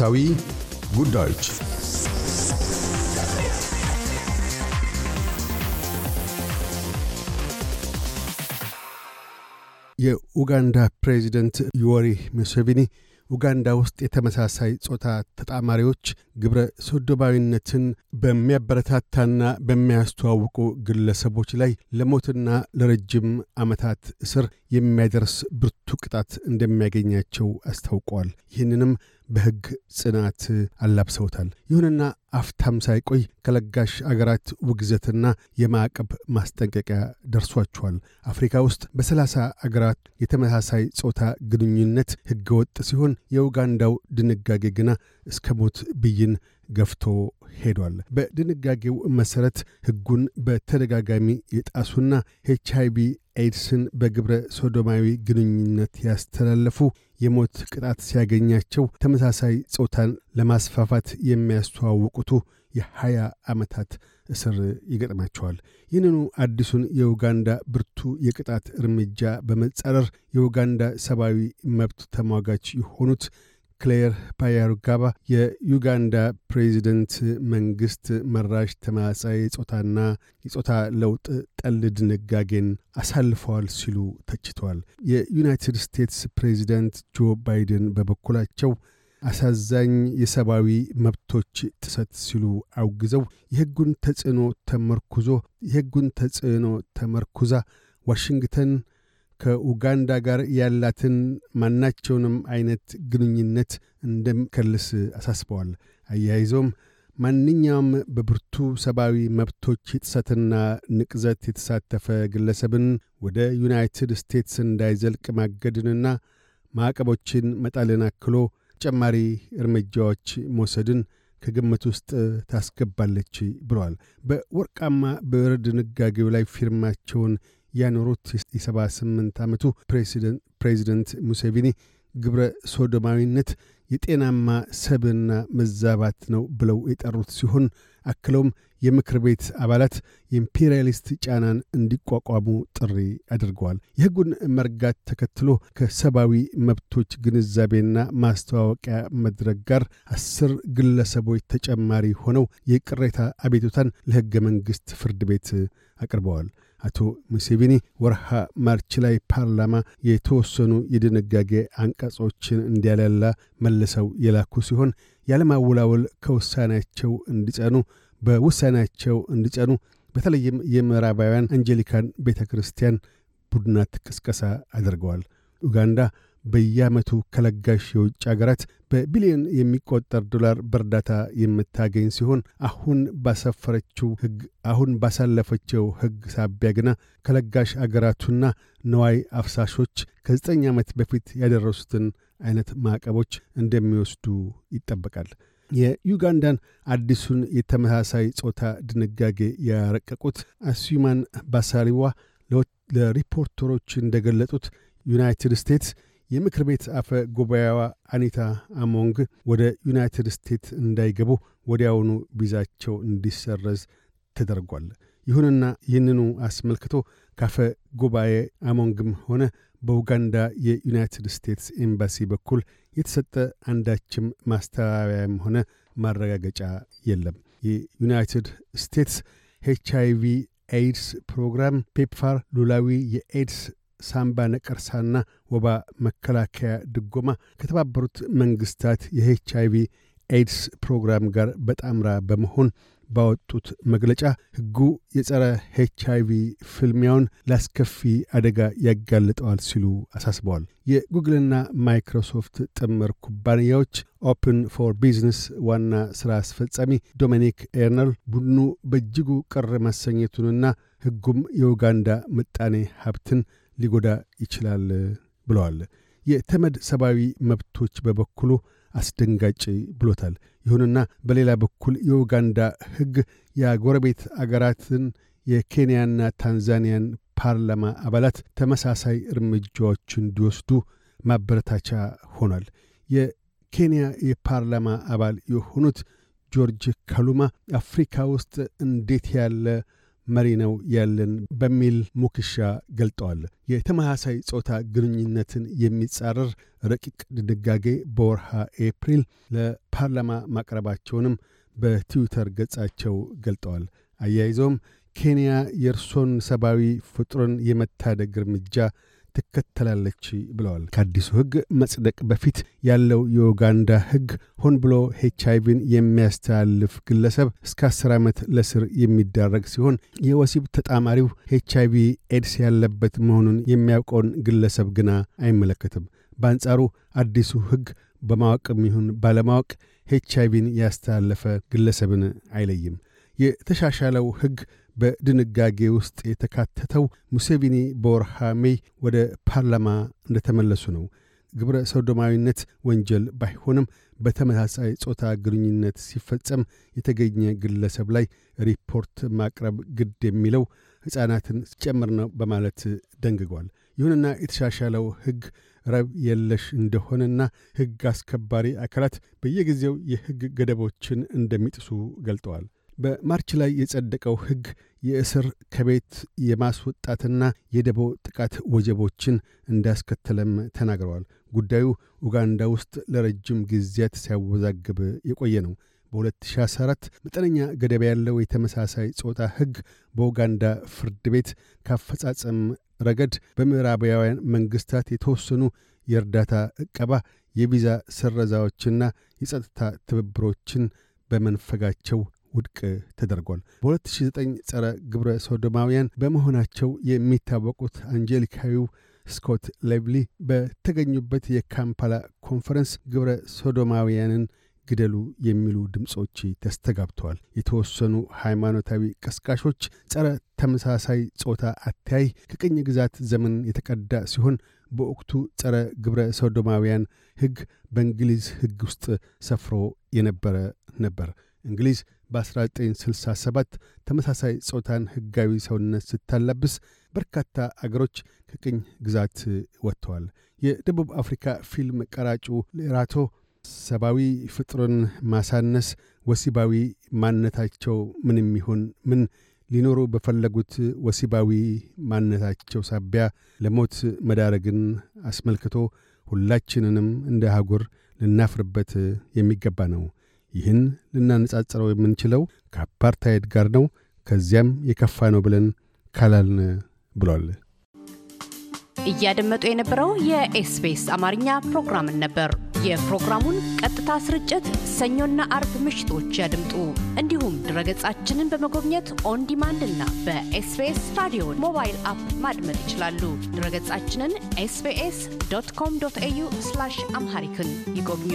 ወቅታዊ ጉዳዮች የኡጋንዳ ፕሬዚደንት ዩወሪ ሙሴቪኒ ኡጋንዳ ውስጥ የተመሳሳይ ጾታ ተጣማሪዎች ግብረ ሶዶማዊነትን በሚያበረታታና በሚያስተዋውቁ ግለሰቦች ላይ ለሞትና ለረጅም ዓመታት እስር የሚያደርስ ብርቱ ቅጣት እንደሚያገኛቸው አስታውቀዋል። ይህንንም በሕግ ጽናት አላብሰውታል። ይሁንና አፍታም ሳይቆይ ከለጋሽ አገራት ውግዘትና የማዕቀብ ማስጠንቀቂያ ደርሷቸዋል። አፍሪካ ውስጥ በሰላሳ አገራት የተመሳሳይ ጾታ ግንኙነት ሕገወጥ ሲሆን የኡጋንዳው ድንጋጌ ግና እስከ ሞት ብይን ገፍቶ ሄዷል። በድንጋጌው መሠረት ሕጉን በተደጋጋሚ የጣሱና ኤች አይቪ ኤድስን በግብረ ሶዶማዊ ግንኙነት ያስተላለፉ የሞት ቅጣት ሲያገኛቸው ተመሳሳይ ጾታን ለማስፋፋት የሚያስተዋውቁቱ የሀያ ዓመታት እስር ይገጥማቸዋል። ይህንኑ አዲሱን የኡጋንዳ ብርቱ የቅጣት እርምጃ በመጻረር የኡጋንዳ ሰብአዊ መብት ተሟጋች የሆኑት ክሌር ፓያሩጋባ የዩጋንዳ ፕሬዚደንት መንግሥት መራሽ ተማጻይ የጾታና የጾታ ለውጥ ጠል ድንጋጌን አሳልፈዋል ሲሉ ተችተዋል። የዩናይትድ ስቴትስ ፕሬዚደንት ጆ ባይደን በበኩላቸው አሳዛኝ የሰብአዊ መብቶች ጥሰት ሲሉ አውግዘው የሕጉን ተጽዕኖ ተመርኩዞ የሕጉን ተጽዕኖ ተመርኩዛ ዋሽንግተን ከኡጋንዳ ጋር ያላትን ማናቸውንም አይነት ግንኙነት እንደሚከልስ አሳስበዋል። አያይዘውም ማንኛውም በብርቱ ሰብአዊ መብቶች ጥሰትና ንቅዘት የተሳተፈ ግለሰብን ወደ ዩናይትድ ስቴትስ እንዳይዘልቅ ማገድንና ማዕቀቦችን መጣልን አክሎ ተጨማሪ እርምጃዎች መውሰድን ከግምት ውስጥ ታስገባለች ብለዋል። በወርቃማ ብዕር ድንጋጌው ላይ ፊርማቸውን ያኖሩት የሰባ ስምንት ዓመቱ ፕሬዚደንት ሙሴቪኒ ግብረ ሶዶማዊነት የጤናማ ሰብና መዛባት ነው ብለው የጠሩት ሲሆን አክለውም የምክር ቤት አባላት የኢምፔሪያሊስት ጫናን እንዲቋቋሙ ጥሪ አድርገዋል። የሕጉን መርጋት ተከትሎ ከሰብአዊ መብቶች ግንዛቤና ማስተዋወቂያ መድረክ ጋር አስር ግለሰቦች ተጨማሪ ሆነው የቅሬታ አቤቱታን ለሕገ መንግሥት ፍርድ ቤት አቅርበዋል። አቶ ሙሴቪኒ ወርሃ ማርች ላይ ፓርላማ የተወሰኑ የድንጋጌ አንቀጾችን እንዲያላላ መልሰው የላኩ ሲሆን ያለማወላወል ከውሳኔያቸው እንዲጸኑ በውሳኔያቸው እንዲጸኑ በተለይም የምዕራባውያን አንጀሊካን ቤተ ክርስቲያን ቡድናት ቅስቀሳ አድርገዋል። ኡጋንዳ በየዓመቱ ከለጋሽ የውጭ አገራት በቢሊዮን የሚቆጠር ዶላር በእርዳታ የምታገኝ ሲሆን አሁን ባሰፈረችው ሕግ አሁን ባሳለፈችው ሕግ ሳቢያ ግና ከለጋሽ አገራቱና ነዋይ አፍሳሾች ከዘጠኝ ዓመት በፊት ያደረሱትን አይነት ማዕቀቦች እንደሚወስዱ ይጠበቃል። የዩጋንዳን አዲሱን የተመሳሳይ ጾታ ድንጋጌ ያረቀቁት አሱማን ባሳሪዋ ለሪፖርተሮች እንደገለጡት ዩናይትድ ስቴትስ የምክር ቤት አፈ ጉባኤዋ አኒታ አሞንግ ወደ ዩናይትድ ስቴትስ እንዳይገቡ ወዲያውኑ ቪዛቸው እንዲሰረዝ ተደርጓል። ይሁንና ይህንኑ አስመልክቶ ካፈጉባኤ አሞንግም ሆነ በኡጋንዳ የዩናይትድ ስቴትስ ኤምባሲ በኩል የተሰጠ አንዳችም ማስተባበያም ሆነ ማረጋገጫ የለም። የዩናይትድ ስቴትስ ኤች አይቪ ኤድስ ፕሮግራም ፔፕፋር ሉላዊ የኤድስ ሳምባ ነቀርሳና ወባ መከላከያ ድጎማ ከተባበሩት መንግስታት የኤች አይቪ ኤድስ ፕሮግራም ጋር በጣምራ በመሆን ባወጡት መግለጫ ሕጉ የጸረ ኤች አይቪ ፍልሚያውን ለአስከፊ አደጋ ያጋልጠዋል ሲሉ አሳስበዋል። የጉግልና ማይክሮሶፍት ጥምር ኩባንያዎች Open For Business ዋና ሥራ አስፈጻሚ ዶሚኒክ ኤርነል ቡድኑ በእጅጉ ቅር መሰኘቱንና ሕጉም የኡጋንዳ ምጣኔ ሀብትን ሊጎዳ ይችላል ብለዋል። የተመድ ሰብአዊ መብቶች በበኩሉ አስደንጋጭ ብሎታል። ይሁንና በሌላ በኩል የኡጋንዳ ሕግ የጎረቤት አገራትን የኬንያና ታንዛኒያን ፓርላማ አባላት ተመሳሳይ እርምጃዎች እንዲወስዱ ማበረታቻ ሆኗል። የኬንያ የፓርላማ አባል የሆኑት ጆርጅ ካሉማ አፍሪካ ውስጥ እንዴት ያለ መሪ ነው ያለን በሚል ሙክሻ ገልጠዋል። የተመሳሳይ ጾታ ግንኙነትን የሚጻረር ረቂቅ ድንጋጌ በወርሃ ኤፕሪል ለፓርላማ ማቅረባቸውንም በትዊተር ገጻቸው ገልጠዋል። አያይዘውም ኬንያ የእርሶን ሰብአዊ ፍጡርን የመታደግ እርምጃ ትከተላለች ብለዋል። ከአዲሱ ሕግ መጽደቅ በፊት ያለው የኡጋንዳ ሕግ ሆን ብሎ ኤች አይቪን የሚያስተላልፍ ግለሰብ እስከ አስር ዓመት ለእስር የሚዳረግ ሲሆን የወሲብ ተጣማሪው ኤች አይቪ ኤድስ ያለበት መሆኑን የሚያውቀውን ግለሰብ ግና አይመለከትም። በአንጻሩ አዲሱ ሕግ በማወቅም ይሁን ባለማወቅ ኤች አይቪን ያስተላለፈ ግለሰብን አይለይም። የተሻሻለው ሕግ በድንጋጌ ውስጥ የተካተተው ሙሴቪኒ በወርሃ ሜይ ወደ ፓርላማ እንደተመለሱ ነው። ግብረ ሰዶማዊነት ወንጀል ባይሆንም በተመሳሳይ ጾታ ግንኙነት ሲፈጸም የተገኘ ግለሰብ ላይ ሪፖርት ማቅረብ ግድ የሚለው ሕፃናትን ሲጨምር ነው በማለት ደንግጓል። ይሁንና የተሻሻለው ሕግ ረብ የለሽ እንደሆነና ሕግ አስከባሪ አካላት በየጊዜው የሕግ ገደቦችን እንደሚጥሱ ገልጠዋል። በማርች ላይ የጸደቀው ሕግ የእስር ከቤት የማስወጣትና የደቦ ጥቃት ወጀቦችን እንዳስከተለም ተናግረዋል። ጉዳዩ ኡጋንዳ ውስጥ ለረጅም ጊዜያት ሲያወዛግብ የቆየ ነው። በ2014 መጠነኛ ገደብ ያለው የተመሳሳይ ጾታ ሕግ በኡጋንዳ ፍርድ ቤት ካፈጻጸም ረገድ በምዕራባውያን መንግሥታት የተወሰኑ የእርዳታ ዕቀባ፣ የቪዛ ስረዛዎችና የጸጥታ ትብብሮችን በመንፈጋቸው ውድቅ ተደርጓል። በ2009 ጸረ ግብረ ሶዶማውያን በመሆናቸው የሚታወቁት አንጀሊካዊው ስኮት ሌቭሊ በተገኙበት የካምፓላ ኮንፈረንስ ግብረ ሶዶማውያንን ግደሉ የሚሉ ድምፆች ተስተጋብተዋል። የተወሰኑ ሃይማኖታዊ ቀስቃሾች ጸረ ተመሳሳይ ጾታ አተያይ ከቅኝ ግዛት ዘመን የተቀዳ ሲሆን በወቅቱ ጸረ ግብረ ሶዶማውያን ሕግ በእንግሊዝ ሕግ ውስጥ ሰፍሮ የነበረ ነበር። እንግሊዝ በ1967 ተመሳሳይ ጾታን ሕጋዊ ሰውነት ስታላብስ በርካታ አገሮች ከቅኝ ግዛት ወጥተዋል። የደቡብ አፍሪካ ፊልም ቀራጩ ሌራቶ ሰብአዊ ፍጡርን ማሳነስ ወሲባዊ ማንነታቸው ምንም ይሁን ምን ሊኖሩ በፈለጉት ወሲባዊ ማንነታቸው ሳቢያ ለሞት መዳረግን አስመልክቶ ሁላችንንም እንደ አህጉር ልናፍርበት የሚገባ ነው። ይህን ልናነጻጽረው የምንችለው ከአፓርታይድ ጋር ነው። ከዚያም የከፋ ነው ብለን ካላልን ብሏል። እያደመጡ የነበረው የኤስቢኤስ አማርኛ ፕሮግራምን ነበር። የፕሮግራሙን ቀጥታ ስርጭት ሰኞና አርብ ምሽቶች ያድምጡ። እንዲሁም ድረገጻችንን በመጎብኘት on demand እና በኤስቢኤስ ራዲዮ mobile app ማድመጥ ይችላሉ። ድረገጻችንን ኤስቢኤስ ዶት ኮም ዶት ኤዩ አምሃሪክን ይጎብኙ።